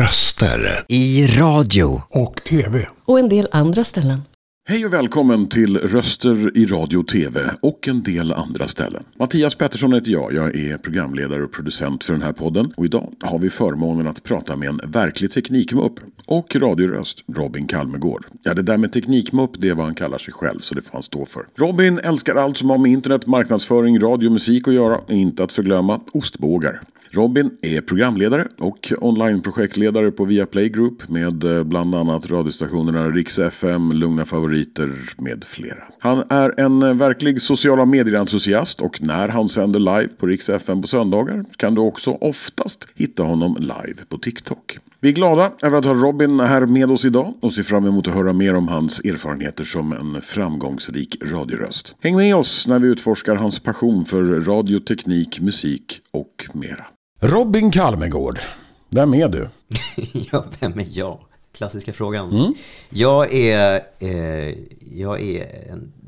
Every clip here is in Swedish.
röster. I radio. Och tv. Och en del andra ställen. Hej och välkommen till Röster i radio och tv och en del andra ställen. Mattias Pettersson heter jag. Jag är programledare och producent för den här podden. Och idag har vi förmånen att prata med en verklig teknikmupp och radioröst, Robin Kalmegård. Ja, det där med teknikmupp, det är vad han kallar sig själv, så det får han stå för. Robin älskar allt som har med internet, marknadsföring, radio och musik att göra. Inte att förglömma ostbågar. Robin är programledare och onlineprojektledare på Viaplay Group med eh, bland annat radiostationerna Rix FM, Lugna Favoriter med flera. Han är en eh, verklig sociala medier-entusiast och när han sänder live på Rix FM på söndagar kan du också oftast hitta honom live på TikTok. Vi är glada över att ha Robin här med oss idag och ser fram emot att höra mer om hans erfarenheter som en framgångsrik radioröst. Häng med oss när vi utforskar hans passion för radio, teknik, musik och mera. Robin Kalmegård, vem är du? ja, vem är jag? Klassiska frågan. Mm. Jag är, eh, jag är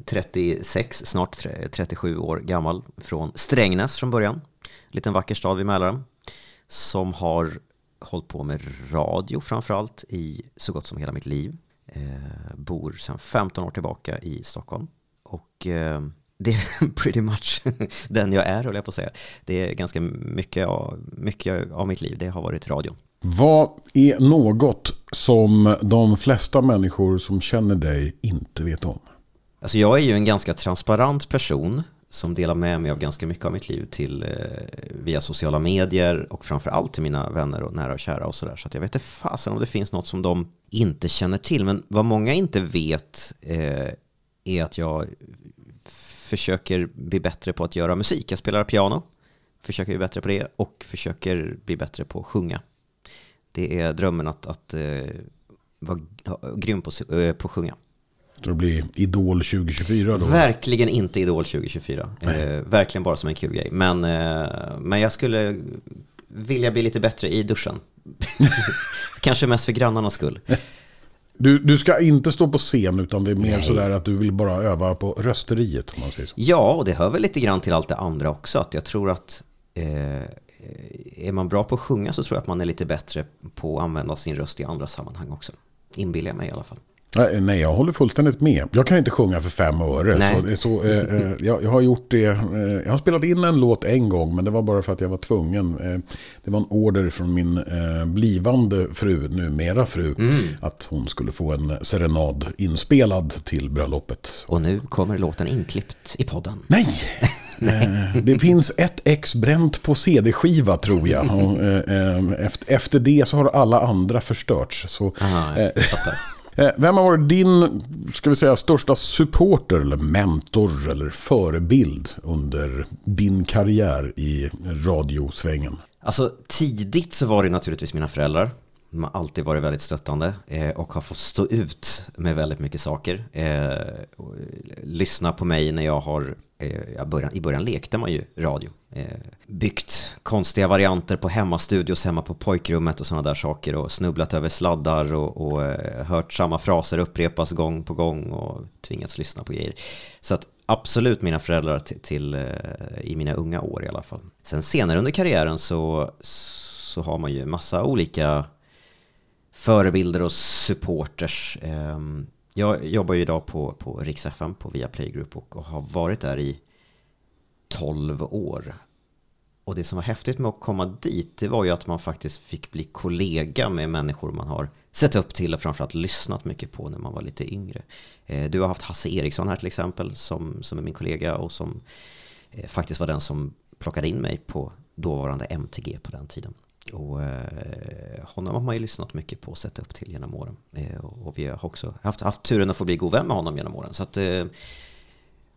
36, snart 37 år gammal från Strängnäs från början. Liten vacker stad vid Mälaren. Som har hållit på med radio framförallt i så gott som hela mitt liv. Eh, bor sedan 15 år tillbaka i Stockholm. Och eh, det är pretty much den jag är, höll jag på att säga. Det är ganska mycket av, mycket av mitt liv, det har varit radio. Vad är något som de flesta människor som känner dig inte vet om? Alltså jag är ju en ganska transparent person som delar med mig av ganska mycket av mitt liv till eh, via sociala medier och framför allt till mina vänner och nära och kära och sådär. Så att jag vet inte fasen om det finns något som de inte känner till. Men vad många inte vet eh, är att jag försöker bli bättre på att göra musik. Jag spelar piano, försöker bli bättre på det och försöker bli bättre på att sjunga. Det är drömmen att, att uh, vara grym på, uh, på att sjunga. Så det blir Idol 2024 då? Verkligen inte Idol 2024. Eh, verkligen bara som en kul grej. Men, eh, men jag skulle vilja bli lite bättre i duschen. Kanske mest för grannarnas skull. Du, du ska inte stå på scen utan det är mer Nej. sådär att du vill bara öva på rösteriet om man säger så. Ja, och det hör väl lite grann till allt det andra också. Att jag tror att eh, är man bra på att sjunga så tror jag att man är lite bättre på att använda sin röst i andra sammanhang också. Inbillar jag mig i alla fall. Nej, jag håller fullständigt med. Jag kan inte sjunga för fem öre. Så, så, eh, eh, jag, jag, har gjort det. Eh, jag har spelat in en låt en gång, men det var bara för att jag var tvungen. Eh, det var en order från min eh, blivande fru, numera fru, mm. att hon skulle få en serenad inspelad till bröllopet. Och nu kommer låten inklippt i podden. Nej! Eh, det finns ett ex bränt på CD-skiva tror jag. Och, efter, det så har alla andra förstörts. Så, Aha, Eh, Eh, vem har varit din ska vi säga, största supporter eller mentor eller förebild under din karriär i radiosvängen? Alltså tidigt så var det naturligtvis mina föräldrar. De har alltid varit väldigt stöttande eh, och har fått stå ut med väldigt mycket saker. Eh, lyssna på mig när jag har, Eh, i början lekte man ju radio eh, byggt konstiga varianter på hemmastudios hemma på pojkrummet och sådana där saker och snubblat över sladdar och, och eh, hört samma fraser upprepas gång på gång och tvingats lyssna på grejer. Så att absolut mina föräldrar till, till eh, i mina unga år i alla fall. Sen senare under karriären så, så har man ju massa olika förebilder och supporters. Ehm, jag jobbar ju idag på, på Rix FM på Viaplay Group och, och har varit där i 12 år. Och det som var häftigt med att komma dit, det var ju att man faktiskt fick bli kollega med människor man har sett upp till och framförallt lyssnat mycket på när man var lite yngre. Eh, du har haft Hasse Eriksson här till exempel, som, som är min kollega och som eh, faktiskt var den som plockade in mig på dåvarande MTG på den tiden. Och eh, honom har man ju lyssnat mycket på och sett upp till genom åren. Eh, och vi har också haft, haft turen att få bli god vän med honom genom åren. Så att eh,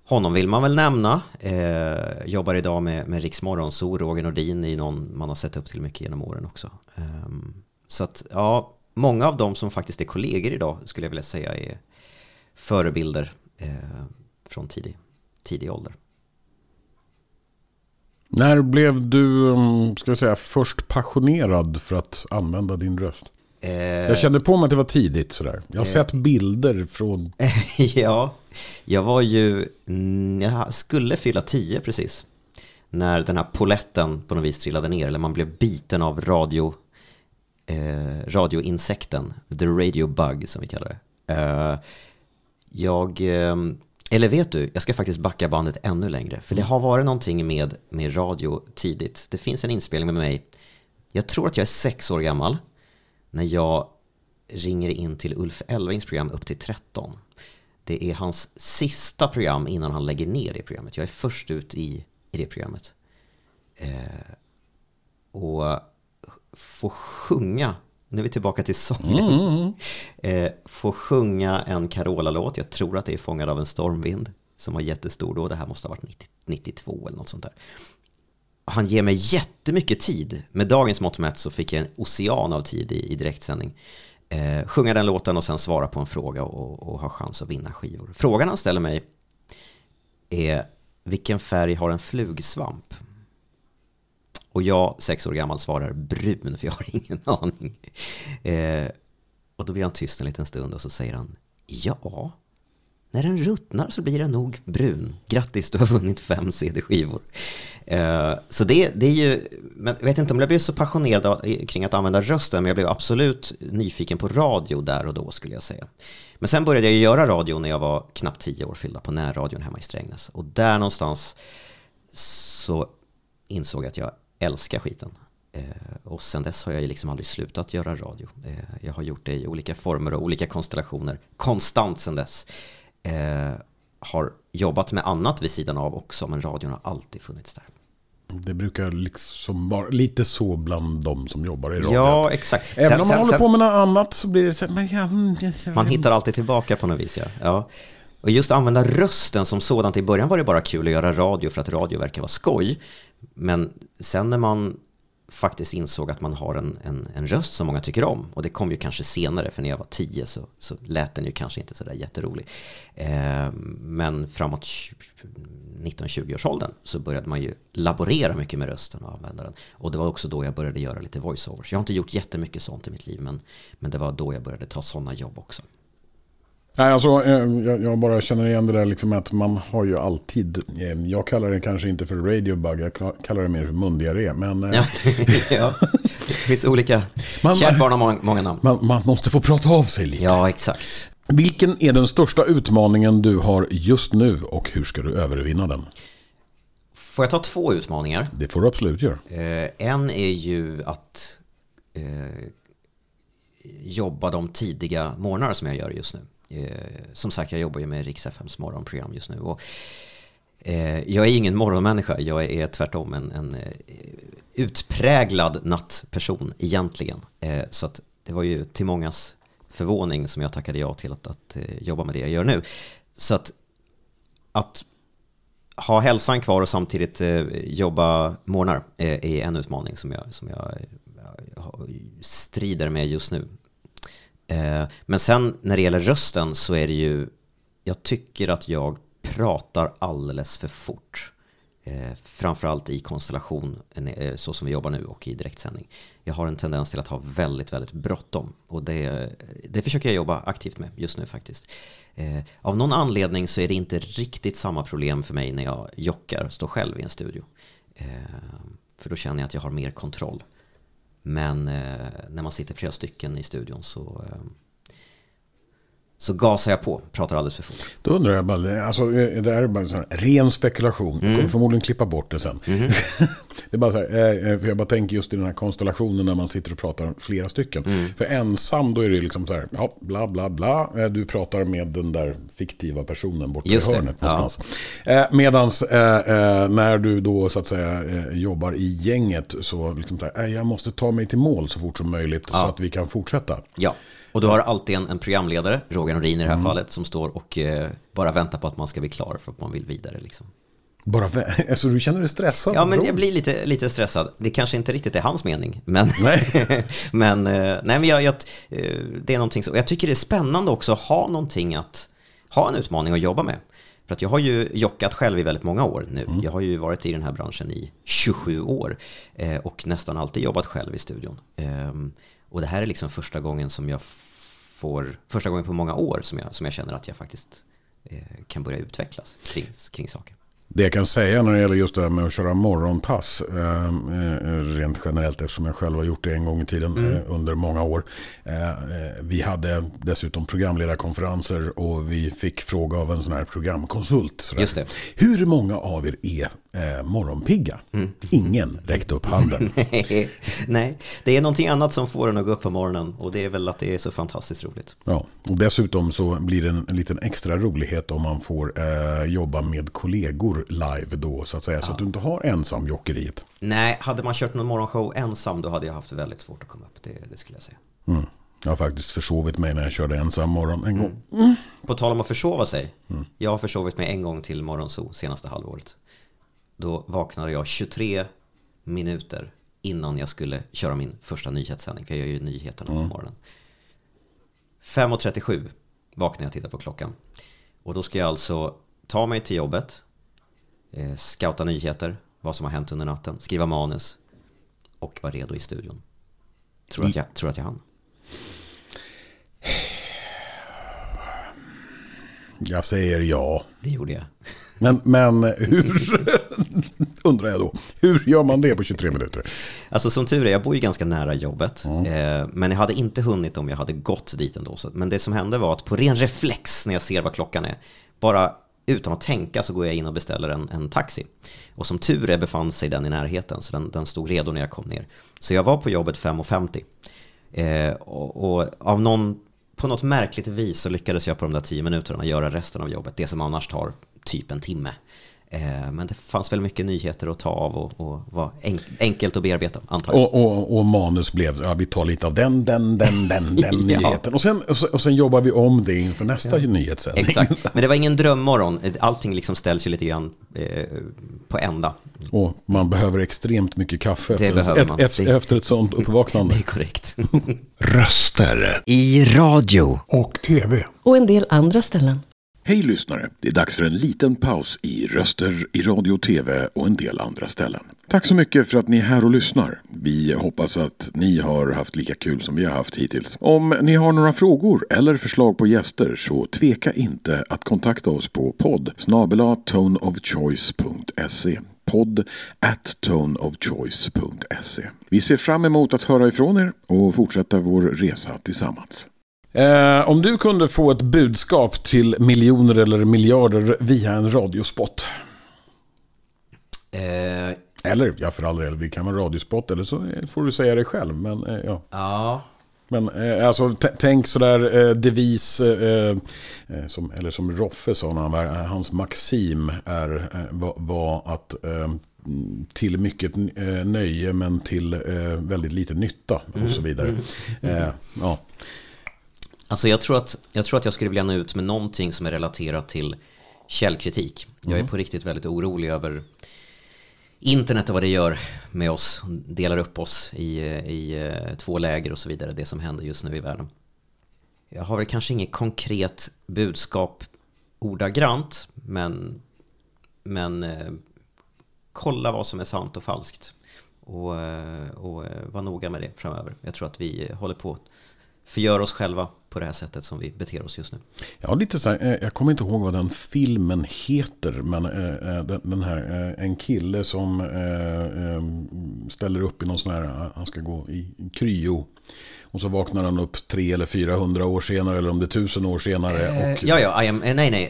honom vill man väl nämna. Eh, jobbar idag med, med Riks Morgonzoo. Roger Nordin är någon man har sett upp till mycket genom åren också. Eh, så att, ja, många av dem som faktiskt är kollegor idag skulle jag vilja säga är förebilder eh, från tidig, tidig ålder. När blev du, mm, ska jag säga, först passionerad för att använda din röst? Eh, jag kände på mig att det var tidigt sådär. Jag har eh, sett bilder från... ja, jag var ju, mm, jag skulle fylla tio precis. När den här poletten på något vis trillade ner, eller man blev biten av radio, eh, radioinsekten, the radio bug som vi kallar det. Eh, jag, eh, eller vet du, jag ska faktiskt backa bandet ännu längre. För det har varit någonting med, med radio tidigt. Det finns en inspelning med mig, jag tror att jag är sex år gammal, när jag ringer in till Ulf Elvings program Upp till 13. Det är hans sista program innan han lägger ner det programmet. Jag är först ut i, i det programmet. Eh, och få sjunga, nu är vi tillbaka till sången, mm. eh, få sjunga en Carola-låt, jag tror att det är Fångad av en stormvind, som var jättestor då, det här måste ha varit 90, 92 eller något sånt där. Han ger mig jättemycket tid, med dagens mått mätt så fick jag en ocean av tid i, i direktsändning. Eh, sjunga den låten och sen svara på en fråga och, och ha chans att vinna skivor. Frågan han ställer mig är vilken färg har en flugsvamp? Och jag, sex år gammal, svarar brun, för jag har ingen aning. Eh, och då blir han tyst en liten stund och så säger han, ja, när den ruttnar så blir den nog brun. Grattis, du har vunnit fem CD-skivor. Eh, så det, det är ju, men jag vet inte om jag blev så passionerad kring att använda rösten, men jag blev absolut nyfiken på radio där och då skulle jag säga. Men sen började jag göra radio när jag var knappt tio år fyllda på närradion hemma i Strängnäs. Och där någonstans så insåg jag att jag älskar skiten. Eh, och sen dess har jag ju liksom aldrig slutat göra radio. Eh, jag har gjort det i olika former och olika konstellationer, konstant sen dess. Eh, har jobbat med annat vid sidan av också, men radion har alltid funnits där. Det brukar liksom vara lite så bland de som jobbar i radio. Ja, exakt. Även sen, om man sen, håller på med något annat så blir det så men ja, Man hittar alltid tillbaka på något vis, ja. ja. Och just använda rösten som sådant. I början var det bara kul att göra radio för att radio verkar vara skoj. Men sen när man faktiskt insåg att man har en, en, en röst som många tycker om. Och det kom ju kanske senare, för när jag var tio så, så lät den ju kanske inte sådär jätterolig. Eh, men framåt 19-20-årsåldern så började man ju laborera mycket med rösten och använda den. Och det var också då jag började göra lite voiceovers. Jag har inte gjort jättemycket sånt i mitt liv, men, men det var då jag började ta sådana jobb också. Nej, alltså, eh, jag, jag, bara känner igen det där liksom att man har ju alltid, eh, jag kallar det kanske inte för radiobug, jag kallar det mer för mundiarré. Men, eh, ja, ja, det finns olika, man, kärt barn har många, många namn. Man, man, måste få prata av sig lite. Ja, exakt. Vilken är den största utmaningen du har just nu och hur ska du övervinna den? Får jag ta två utmaningar? Det får du absolut göra. en är ju att eh, jobba de tidiga morgnar som jag gör just nu. Eh, som sagt, jag jobbar ju med Rix FMs morgonprogram just nu. Och, eh, jag är ingen morgonmänniska, jag är tvärtom en, en eh, utpräglad nattperson egentligen. Eh, så att det var ju till mångas förvåning som jag tackade ja till att, att eh, jobba med det jag gör nu. Så att, att ha hälsan kvar och samtidigt eh, jobba morgnar eh, är en utmaning som jag, som jag eh, strider med just nu. Eh, men sen när det gäller rösten så är det ju, jag tycker att jag pratar alldeles för fort. Eh, framförallt i konstellation eh, så som vi jobbar nu och i direktsändning. Jag har en tendens till att ha väldigt, väldigt bråttom. Och det, det försöker jag jobba aktivt med just nu faktiskt. Eh, av någon anledning så är det inte riktigt samma problem för mig när jag jockar, står själv i en studio. Eh, för då känner jag att jag har mer kontroll. Men eh, när man sitter flera stycken i studion så eh, så gasar jag på, pratar alldeles för fort. Då undrar jag bara, alltså eh, det här är bara en sån ren spekulation. Mm. Jag kommer förmodligen klippa bort det sen. Mm. det är bara så här, eh, eh, för jag bara tänker just i den här konstellationen när man sitter och pratar flera stycken. Mm. För ensam då är det liksom så här, ja, bla bla bla. Du pratar med den där fiktiva personen borta i hörnet det. någonstans. Ja. Medans när du då så att säga jobbar i gänget så liksom så här, jag måste ta mig till mål så fort som möjligt ja. så att vi kan fortsätta. Ja. Och du har alltid en, en programledare, Roger Norin i det här mm. fallet, som står och eh, bara väntar på att man ska bli klar för att man vill vidare. Liksom. Bara alltså, du känner dig stressad? Ja, men jag blir lite, lite stressad. Det kanske inte riktigt är hans mening, men, nej. men, eh, nej, men jag, jag, eh, det är någonting så. Jag tycker det är spännande också att ha någonting att, ha en utmaning att jobba med. För att jag har ju jockat själv i väldigt många år nu. Mm. Jag har ju varit i den här branschen i 27 år eh, och nästan alltid jobbat själv i studion. Eh, och det här är liksom första gången som jag får, första gången på många år som jag, som jag känner att jag faktiskt eh, kan börja utvecklas kring, kring saker. Det jag kan säga när det gäller just det här med att köra morgonpass, eh, eh, rent generellt eftersom jag själv har gjort det en gång i tiden mm. eh, under många år. Eh, eh, vi hade dessutom programledarkonferenser och vi fick fråga av en sån här programkonsult. Sådär. Just det. Hur många av er är eh, morgonpigga? Mm. Ingen räckte upp handen. Nej, det är någonting annat som får en att gå upp på morgonen och det är väl att det är så fantastiskt roligt. Ja, och dessutom så blir det en, en liten extra rolighet om man får jobba med kollegor live då så att säga. Ja. Så att du inte har ensam jockeriet. Nej, hade man kört någon morgonshow ensam då hade jag haft väldigt svårt att komma upp. Det, det skulle jag säga. Mm. Jag har faktiskt försovit mig när jag körde ensam morgon en gång. Mm. På tal om att försova sig. Mm. Jag har försovit mig en gång till morgonso senaste halvåret. Då vaknade jag 23 minuter innan jag skulle köra min första nyhetssändning. För jag gör ju nyheterna på mm. morgonen. 5.37 vaknade jag och tittade på klockan. Och då ska jag alltså ta mig till jobbet, eh, scouta nyheter, vad som har hänt under natten, skriva manus och vara redo i studion. Tror att jag, tror att jag hann? Jag säger ja. Det gjorde jag. Men, men hur, undrar jag då, hur gör man det på 23 minuter? Alltså som tur är, jag bor ju ganska nära jobbet. Mm. Eh, men jag hade inte hunnit om jag hade gått dit ändå. Men det som hände var att på ren reflex när jag ser vad klockan är, bara utan att tänka så går jag in och beställer en, en taxi. Och som tur är befann sig den i närheten, så den, den stod redo när jag kom ner. Så jag var på jobbet 5.50. Eh, och, och, av någon, på något märkligt vis så lyckades jag på de där 10 minuterna göra resten av jobbet, det som annars tar typ en timme. Eh, men det fanns väl mycket nyheter att ta av och, och var enkelt att bearbeta, antar jag. Och, och, och, manus blev, ja, vi tar lite av den, den, den, den, den ja. nyheten. Och sen, och sen jobbar vi om det inför nästa ja. nyhetssändning. Exakt, men det var ingen drömmorgon. Allting liksom ställs ju lite grann eh, på ända. Och man behöver extremt mycket kaffe efter, ett, efter, efter ett sånt uppvaknande. Det är korrekt. Röster. I radio. Och tv. Och en del andra ställen. Hej lyssnare! Det är dags för en liten paus i röster, i radio och tv och en del andra ställen. Tack så mycket för att ni är här och lyssnar. Vi hoppas att ni har haft lika kul som vi har haft hittills. Om ni har några frågor eller förslag på gäster så tveka inte att kontakta oss på podd toneofchoice.se podd at toneofchoice.se. Vi ser fram emot att höra ifrån er och fortsätta vår resa tillsammans. Eh, om du kunde få ett budskap till miljoner eller miljarder via en radiospot. Eh. Eller, ja för all del, det kan vara radiospot eller så får du säga det själv. Men, eh, ja. ja. Men eh, alltså, tänk sådär eh, devis, eh, eh, som, eller som Roffe sa, när han hans maxim är, eh, var, var, att eh, till mycket nöje men till väldigt lite nytta och så vidare. Mm. Mm. ja. Alltså jag tror, att, jag tror att jag skulle vilja nå ut med någonting som är relaterat till källkritik. Jag är mm. på riktigt väldigt orolig över internet och vad det gör med oss. Delar upp oss i, i eh, två läger och så vidare. Det som händer just nu i världen. Jag har väl kanske inget konkret budskap ordagrant. Men, men eh, kolla vad som är sant och falskt. Och, eh, och eh, var noga med det framöver. Jag tror att vi håller på förgör förgöra oss själva på det här sättet som vi beter oss just nu. Ja, lite så här, eh, jag kommer inte ihåg vad den filmen heter, men eh, eh, den här, en kille som ställer upp i någon sån här, han ska gå i kryo och så vaknar han upp tre eller 400 år senare, eller om det är tusen år senare. Eh, och... ja, ja, I am, eh, nej, nej,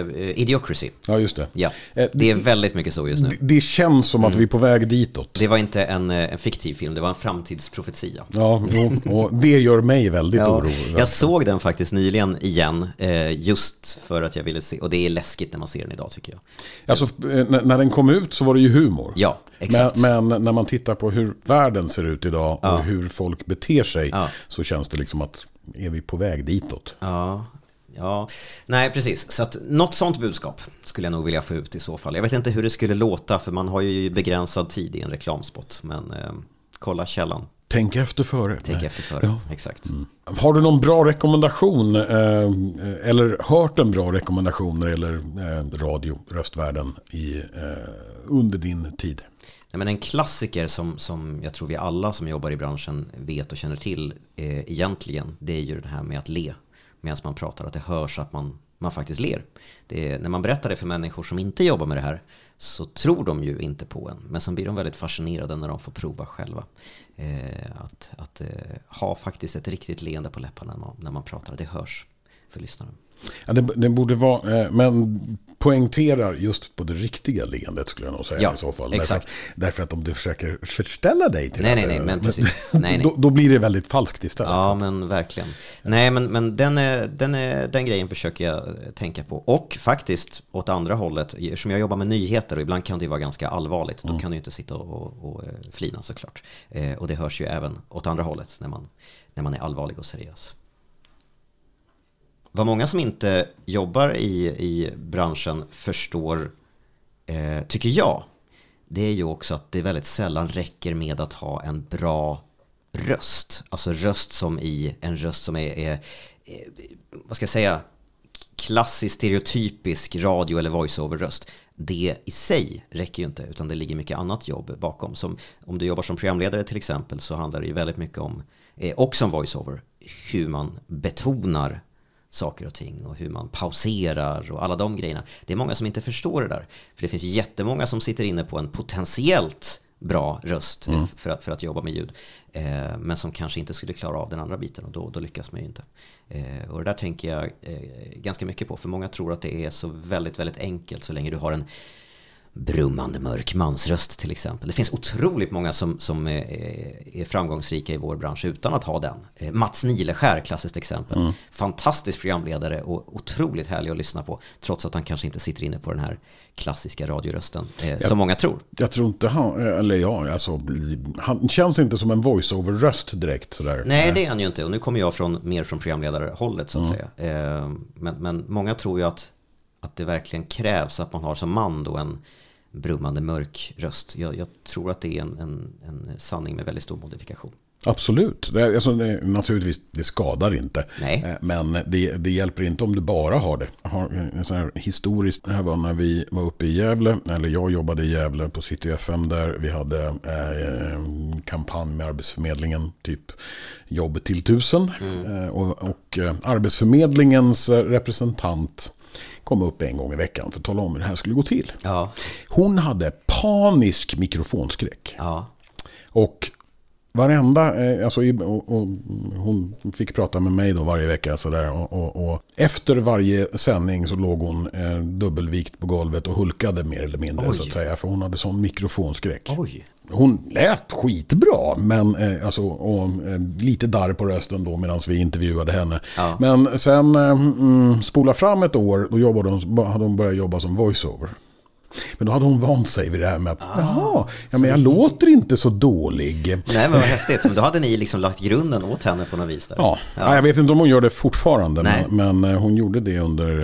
uh, Idiocracy. Ja, just det. Ja, det är väldigt mycket så just nu. Det, det känns som att mm. vi är på väg ditåt. Det var inte en, en fiktiv film, det var en framtidsprofetia. Ja, och, och det gör mig väldigt ja, orolig. Jag såg den faktiskt nyligen igen, just för att jag ville se, och det är läskigt när man ser den idag tycker jag. Alltså, när den kom ut så var det ju humor. Ja, exakt. Men, men när man tittar på hur världen ser ut idag och ja. hur folk beter sig sig ja. så känns det liksom att är vi på väg ditåt? Ja, ja. nej precis. Så att något sånt budskap skulle jag nog vilja få ut i så fall. Jag vet inte hur det skulle låta för man har ju begränsad tid i en reklamspot. Men eh, kolla källan. Tänk efter före. Tänk efter före, ja. exakt. Mm. Har du någon bra rekommendation eh, eller hört en bra rekommendation eller eh, radio, röstvärlden i, eh, under din tid? Nej, men en klassiker som, som jag tror vi alla som jobbar i branschen vet och känner till eh, egentligen, det är ju det här med att le medan man pratar, att det hörs att man man faktiskt ler. Är, när man berättar det för människor som inte jobbar med det här så tror de ju inte på en. Men sen blir de väldigt fascinerade när de får prova själva. Eh, att att eh, ha faktiskt ett riktigt leende på läpparna när man, när man pratar. Det hörs för lyssnaren. Ja, det, det borde vara, eh, men poängterar just på det riktiga leendet skulle jag nog säga ja, i så fall. Exakt. Därför, därför, att om du försöker förställa dig till nej, det. Nej, nej, men precis. nej, nej. Då, då, blir det väldigt falskt istället. Ja, men verkligen. Nej, men, men den, den, den grejen försöker jag tänka på. Och faktiskt åt andra hållet, eftersom jag jobbar med nyheter och ibland kan det vara ganska allvarligt, mm. då kan du inte sitta och, och, och eh, flina såklart. Eh, och det hörs ju även åt andra hållet när man, när man är allvarlig och seriös. Vad många som inte jobbar i, i branschen förstår, eh, tycker jag, det är ju också att det väldigt sällan räcker med att ha en bra röst. Alltså röst som i en röst som är, är, är vad ska jag säga, klassisk stereotypisk radio eller voiceover-röst. Det i sig räcker ju inte, utan det ligger mycket annat jobb bakom. Som om du jobbar som programledare till exempel så handlar det ju väldigt mycket om, eh, också om voiceover, hur man betonar saker och ting och hur man pauserar och alla de grejerna. Det är många som inte förstår det där. För det finns jättemånga som sitter inne på en potentiellt bra röst mm. för, att, för att jobba med ljud. Eh, men som kanske inte skulle klara av den andra biten och då, då lyckas man ju inte. Eh, och det där tänker jag eh, ganska mycket på. För många tror att det är så väldigt, väldigt enkelt så länge du har en brummande mörk mansröst till exempel. Det finns otroligt många som, som är, är framgångsrika i vår bransch utan att ha den. Eh, Mats Nileskär, klassiskt exempel. Mm. Fantastisk programledare och otroligt härlig att lyssna på. Trots att han kanske inte sitter inne på den här klassiska radiorösten eh, jag, som många tror. Jag tror inte han, eller ja, alltså, han känns inte som en voice-over-röst direkt. Sådär. Nej, det är han ju inte. Och nu kommer jag från, mer från programledarhållet så att mm. säga. Eh, men, men många tror ju att att det verkligen krävs att man har som man då en brummande mörk röst. Jag, jag tror att det är en, en, en, sanning med väldigt stor modifikation. Absolut. Det, alltså, det, naturligtvis, det skadar inte. Nej. Eh, men det, det, hjälper inte om du bara har det. Har en sån här historiskt, det här var när vi var uppe i Gävle, eller jag jobbade i Gävle på City FM där. Vi hade eh, en kampanj med Arbetsförmedlingen, typ jobb till tusen. Mm. Eh, och, och eh, Arbetsförmedlingens representant kom upp en gång i veckan för att tala om hur det här skulle gå till. Ja. Hon hade panisk mikrofonskräck. Ja. Och varenda, eh, alltså, och, och, hon fick prata med mig då varje vecka sådär. Och, och, och, efter varje sändning så låg hon eh, dubbelvikt på golvet och hulkade mer eller mindre Oj. så att säga. För hon hade sån mikrofonskräck. Oj. Hon lät skitbra, men eh, alltså, och, eh, lite darr på rösten då medan vi intervjuade henne. Ja. Men sen eh, mm, spola fram ett år, då jobbade hon, hade hon börjat jobba som voiceover. Men då hade hon vant sig vid det här med att, ah, jaha, ja, men jag låter inte så dålig. Nej, men vad häftigt. Men då hade ni liksom lagt grunden åt henne på något vis. Där. Ja, ja. jag vet inte om hon gör det fortfarande, men, men, eh, hon gjorde det under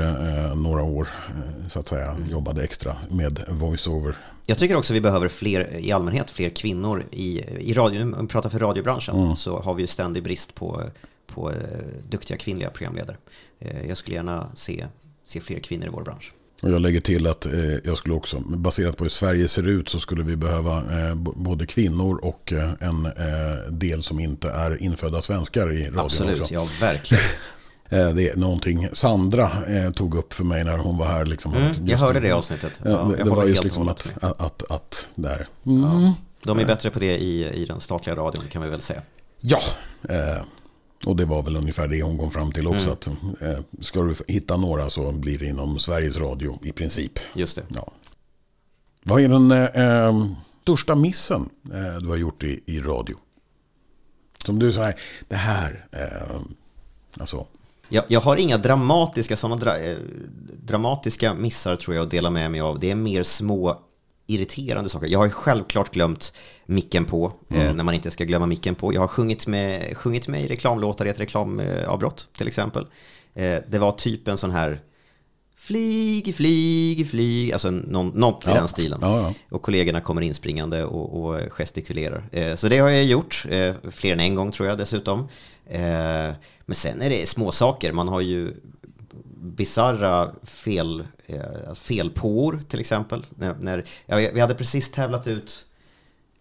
eh, några år, eh, så att säga. Mm. Jobbade extra med voiceover. Jag tycker också vi behöver fler, i allmänhet, fler kvinnor i, i radio. Om vi pratar för radiobranschen, mm. så har vi ju ständig brist på, på eh, duktiga kvinnliga programledare. Jag skulle gärna se, se fler kvinnor i vår bransch. Och jag lägger till att eh, jag skulle också, baserat på hur Sverige ser ut, så skulle vi behöva eh, både kvinnor och eh, en eh, del som inte är infödda svenskar i radion Absolut, också. ja verkligen. Eh, det är någonting Sandra eh, tog upp för mig när hon var här. Liksom, mm, jag hörde det avsnittet. Ja, det, det var just liksom att, att, att, att, där. Mm. Ja, de är bättre på det i, i den statliga radion kan vi väl säga. Ja, och det var väl ungefär det hon kom fram till också. Mm. Att, eh, ska du hitta några så blir det inom Sveriges Radio i princip. Just det. Ja. Vad är den eh, största missen eh, du har gjort i, i radio? Som du säger, det här, eh, alltså. Jag, jag, har inga dramatiska, sådana dra, eh, dramatiska missar tror jag att dela med mig av. Det är mer små irriterande saker. Jag har självklart glömt micken på, eh, mm. eh, när man inte ska glömma micken på. Jag har sjungit med, sjungit med i reklamlåtar i ett reklamavbrott till exempel. Eh, det var typ en sån här Flyg, flyg, flyg, alltså någon, något ja. i den stilen. Ja, ja. Och kollegorna kommer inspringande och, och gestikulerar. Eh, så det har jag gjort, eh, fler än en gång tror jag dessutom. Eh, men sen är det små saker. man har ju bizarra fel, eh, felpåor till exempel. När, när, ja, vi hade precis tävlat ut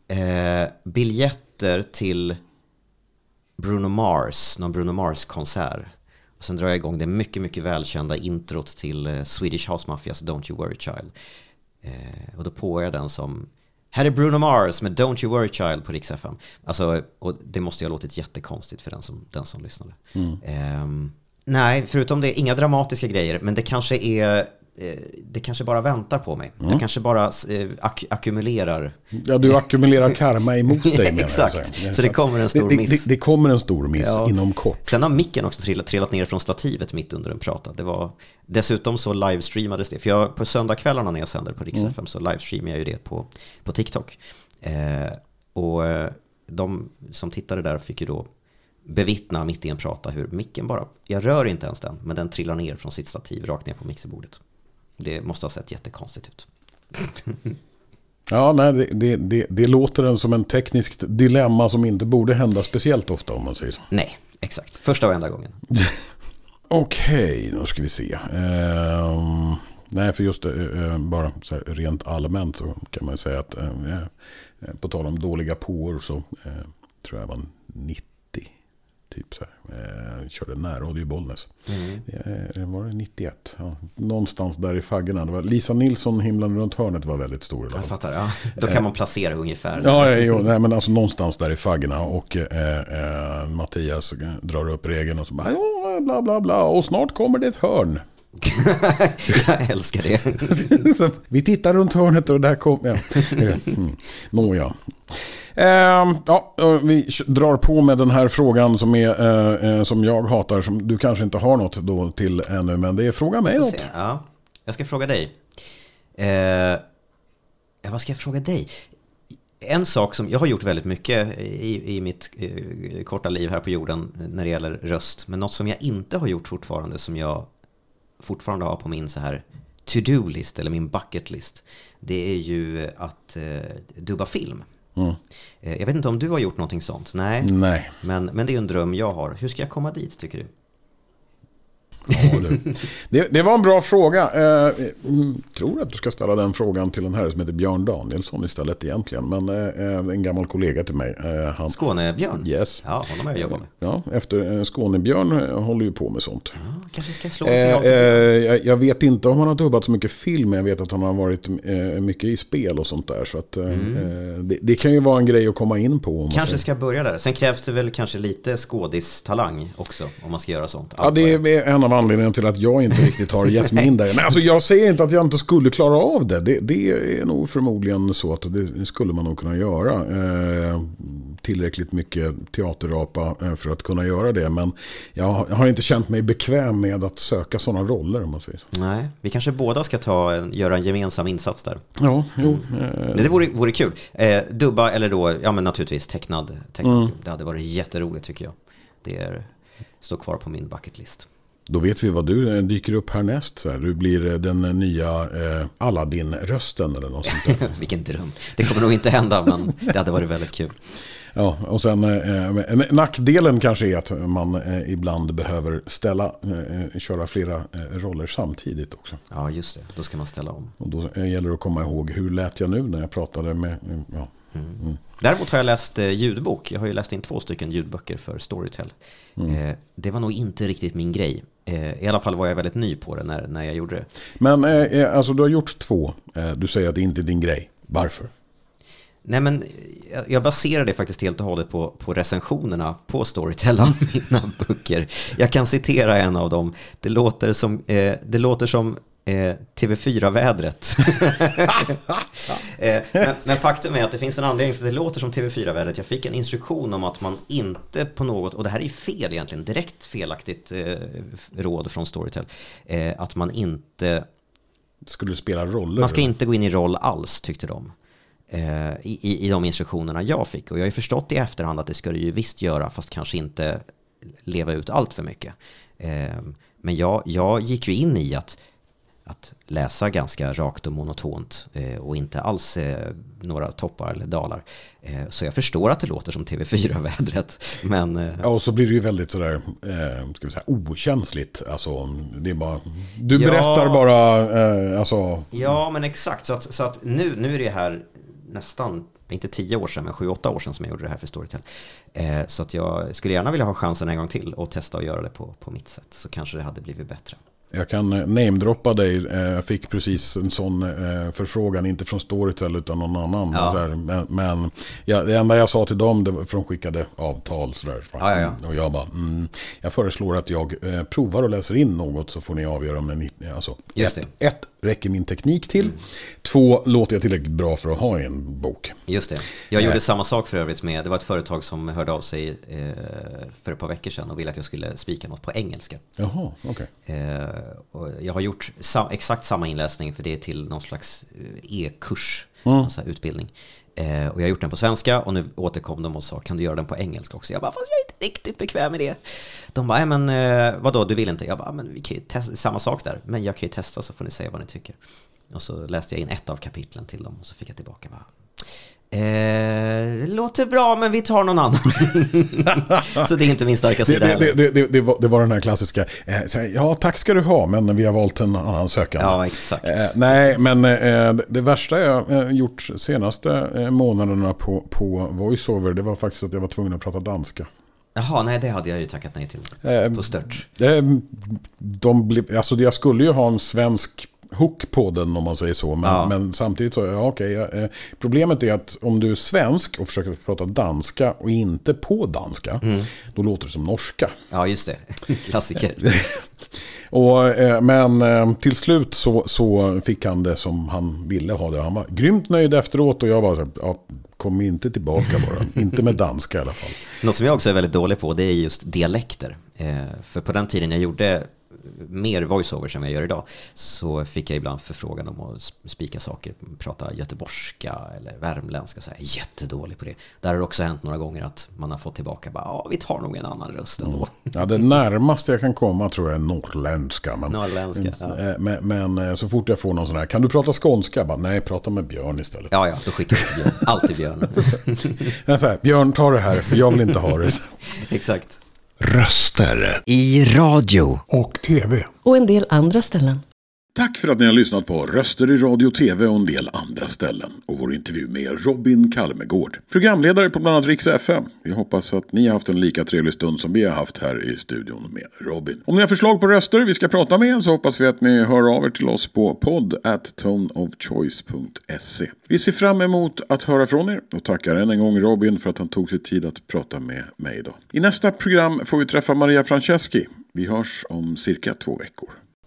eh, biljetter till Bruno Mars, någon Bruno Mars-konsert. Sen drar jag igång det mycket, mycket välkända introt till eh, Swedish House Mafias Don't You Worry Child. Eh, och då påar jag den som här är Bruno Mars med Don't You Worry Child på Rix FM. Alltså, och det måste ju ha låtit jättekonstigt för den som, den som lyssnade. Mm. Eh, nej, förutom det, inga dramatiska grejer, men det kanske är Eh, det kanske bara väntar på mig. Mm. Jag kanske bara eh, ak ackumulerar. Ja, du ackumulerar karma emot dig menar Exakt, så, så det kommer en stor det, miss. Det, det, kommer en stor miss ja. inom kort. Sen har micken också trillat, trillat ner från stativet mitt under en prata. Det var, dessutom så livestreamades det, för jag, på söndagskvällarna när jag sänder på Rix mm. så livestreamar jag ju det på, på TikTok. Eh, och eh, de som tittade där fick ju då bevittna mitt i en prata hur micken bara, jag rör inte ens den, men den trillar ner från sitt stativ rakt ner på mixerbordet. Det måste ha sett jättekonstigt ut. Ja, nej, det, det, det, det låter som en tekniskt dilemma som inte borde hända speciellt ofta om man säger så. Nej, exakt. Första och enda gången. Okej, okay, då ska vi se. Uh, nej, för just uh, bara så rent allmänt så kan man säga att uh, på tal om dåliga påor så tror jag var 90 Typ så här. Eh, körde närradio i Bollnäs. Mm. Eh, var det 91? Ja, någonstans där i faggorna. Det var Lisa Nilsson, himlen runt hörnet var väldigt stor. Jag fattar, ja. Då kan man placera ungefär. Ja, ja jo, nej, men alltså någonstans där i faggorna. Och eh, eh, Mattias drar upp regeln och så bara, ja, bla bla bla. Och snart kommer det ett hörn. jag älskar det. vi tittar runt hörnet och där kommer... Ja. Mm. Nåja. Eh, ja, vi drar på med den här frågan som, är, eh, eh, som jag hatar, som du kanske inte har något då till ännu, men det är fråga mig något. Ja, jag ska fråga dig. Eh, vad ska jag fråga dig? En sak som jag har gjort väldigt mycket i, i mitt eh, korta liv här på jorden när det gäller röst, men något som jag inte har gjort fortfarande, som jag fortfarande har på min så här to-do-list eller min bucket-list, det är ju att eh, dubba film. Mm. Eh, jag vet inte om du har gjort någonting sånt? Nej. Nej. Men, men det är en dröm jag har. Hur ska jag komma dit tycker du? Ja, det, det, var en bra fråga. Jag eh, tror att du ska ställa den frågan till en herre som heter Björn Danielsson istället egentligen. Men eh, en gammal kollega till mig. Han, Skånebjörn? Yes. Ja, honom har jag jobbat med. Ja, efter Skånebjörn håller ju på med sånt. Ja, kanske ska slå sig eh, Jag vet inte om han har dubbat så mycket film. Men jag vet att han har varit mycket i spel och sånt där. Så att, mm. det, det, kan ju vara en grej att komma in på. kanske ska börja där. Sen krävs det väl kanske lite skådistalang också. Om man ska göra sånt. Ja, det är en av anledningen till att jag inte riktigt har gett mig in där. Men alltså, jag säger inte att jag inte skulle klara av det. Det, det är nog förmodligen så att det skulle man nog kunna göra. Eh, tillräckligt mycket teaterapa eh, för att kunna göra det. Men jag har inte känt mig bekväm med att söka sådana roller om man säger så. Nej, vi kanske båda ska ta, göra en gemensam insats där. Ja, jo. Mm. Det vore, vore kul. Eh, dubba eller då, ja men naturligtvis tecknad, tecknad mm. Det hade varit jätteroligt tycker jag. Det är, står kvar på min bucket list. Då vet vi vad du eh, dyker upp härnäst. Så här. Du blir eh, den nya eh, Aladdin-rösten eller något sånt där. Vilken dröm. Det kommer nog inte hända, men det hade varit väldigt kul. Ja, och sen eh, nackdelen kanske är att man eh, ibland behöver ställa, eh, köra flera eh, roller samtidigt också. Ja, just det. Då ska man ställa om. Och då gäller det att komma ihåg, hur lät jag nu när jag pratade med... Ja. Mm. Mm. Däremot har jag läst ljudbok. Jag har ju läst in två stycken ljudböcker för Storytel. Mm. det var nog inte riktigt min grej. Eh, I alla fall var jag väldigt ny på det när, när jag gjorde det. Men eh, eh, alltså du har gjort två. Du säger att det inte är din grej. Varför? Nej men jag baserar det faktiskt helt och hållet på, på recensionerna på Storytel av mina böcker. Jag kan citera en av dem. Det låter som, eh, det låter som eh, TV4-vädret. eh, men, men, faktum är att det finns en anledning till att det låter som TV4-vädret. Jag fick en instruktion om att man inte på något, och det här är fel egentligen, direkt felaktigt eh, råd från Storytel, eh, att man inte... Skulle spela roller? Man ska inte gå in i roll alls, tyckte de. Eh, I, I de instruktionerna jag fick. Och jag har ju förstått i efterhand att det ska du ju visst göra, fast kanske inte leva ut allt för mycket. Men jag, jag gick ju in i att att läsa ganska rakt och monotont eh, och inte alls eh, några toppar eller dalar. Eh, så jag förstår att det låter som TV4-vädret. Men, ja, och så blir det ju väldigt sådär, ska vi säga, okänsligt. Alltså, det är bara, du ja, berättar bara, alltså. Ja, men exakt. Så att, så att nu, nu är det här nästan inte tio år sedan, men sju, åtta år sedan som jag gjorde det här för Storytel. Eh, så att jag skulle gärna vilja ha chansen en gång till och testa att göra det på, på mitt sätt. Så kanske det hade blivit bättre. Jag kan eh, namedroppa dig. Eh, jag fick precis en sån eh, förfrågan, inte från Storytel utan någon annan. Ja. Men, men ja, det enda jag sa till dem, det var, för de skickade avtal sådär. Ja, ja, och jag bara, mm, jag föreslår att jag provar och läser in något så får ni avgöra om ni, alltså, Just ett, det. ett, räcker min teknik till. Mm. Två, låter jag tillräckligt bra för att ha i en bok. Just det. Jag gjorde samma sak för övrigt med, det var ett företag som hörde av sig för ett par veckor sedan och ville att jag skulle spika något på engelska. Jaha, okej. Okay och jag har gjort sa exakt samma inläsning för det är till någon slags eh, e-kurs, mm. alltså utbildning. Eh, och jag har gjort den på svenska och nu återkom de och sa kan du göra den på engelska också? Jag bara fast jag är inte riktigt bekväm med det. De bara, men eh, vadå du vill inte? Jag bara, men vi kan ju testa, samma sak där, men jag kan ju testa så får ni säga vad ni tycker. Och så läste jag in ett av kapitlen till dem och så fick jag tillbaka bara, Eh, det låter bra, men vi tar någon annan. så det är inte min starka sida det, det, det, det, var, det var den här klassiska, eh, ja tack ska du ha, men vi har valt en annan sökande. Ja, exakt. Eh, nej, men eh, det värsta jag eh, gjort senaste eh, månaderna på, på voiceover, det var faktiskt att jag var tvungen att prata danska. Jaha, nej det hade jag ju tackat nej till. på stört. de blev, alltså jag skulle ju ha en svensk hook på den om man säger så. Men, ja. men samtidigt så, ja okej. Okay, eh, problemet är att om du är svensk och försöker prata danska och inte på danska, mm. då låter det som norska. Ja, just det. Klassiker. och, eh, men eh, till slut så, så fick han det som han ville ha det. Han var grymt nöjd efteråt och jag var så ja, kom inte tillbaka bara. inte med danska i alla fall. Något som jag också är väldigt dålig på det är just dialekter. För på den tiden jag gjorde mer voiceovers än vad jag gör idag så fick jag ibland förfrågan om att spika saker, prata göteborgska eller värmländska. Så jag är jättedålig på det. Där har det också hänt några gånger att man har fått tillbaka bara, ja vi tar nog en annan röst ändå. Mm. Ja, det närmaste jag kan komma tror jag är norrländska. Men, norrländska, ja. Eh, men, men, eh, så fort jag får någon sån här, kan du prata skånska? Bara, Nej, prata med Björn istället. Ja, ja, då skickar jag till Björn. Alltid Björn. så här, Björn, ta det här, för jag vill inte ha det. Exakt. Röster. I radio. Och tv. Och en del andra ställen. Tack för att ni har lyssnat på Röster i radio och tv och en del andra ställen. Och vår intervju med Robin Kalmegård. Programledare på bland annat Rix FM. Vi hoppas att ni har haft en lika trevlig stund som vi har haft här i studion med Robin. Om ni har förslag på röster vi ska prata med så hoppas vi att ni hör av er till oss på podd at toneofchoice.se. Vi ser fram emot att höra från er och tackar än en gång Robin för att han tog sig tid att prata med mig idag. I nästa program får vi träffa Maria Franceschi. Vi hörs om cirka två veckor.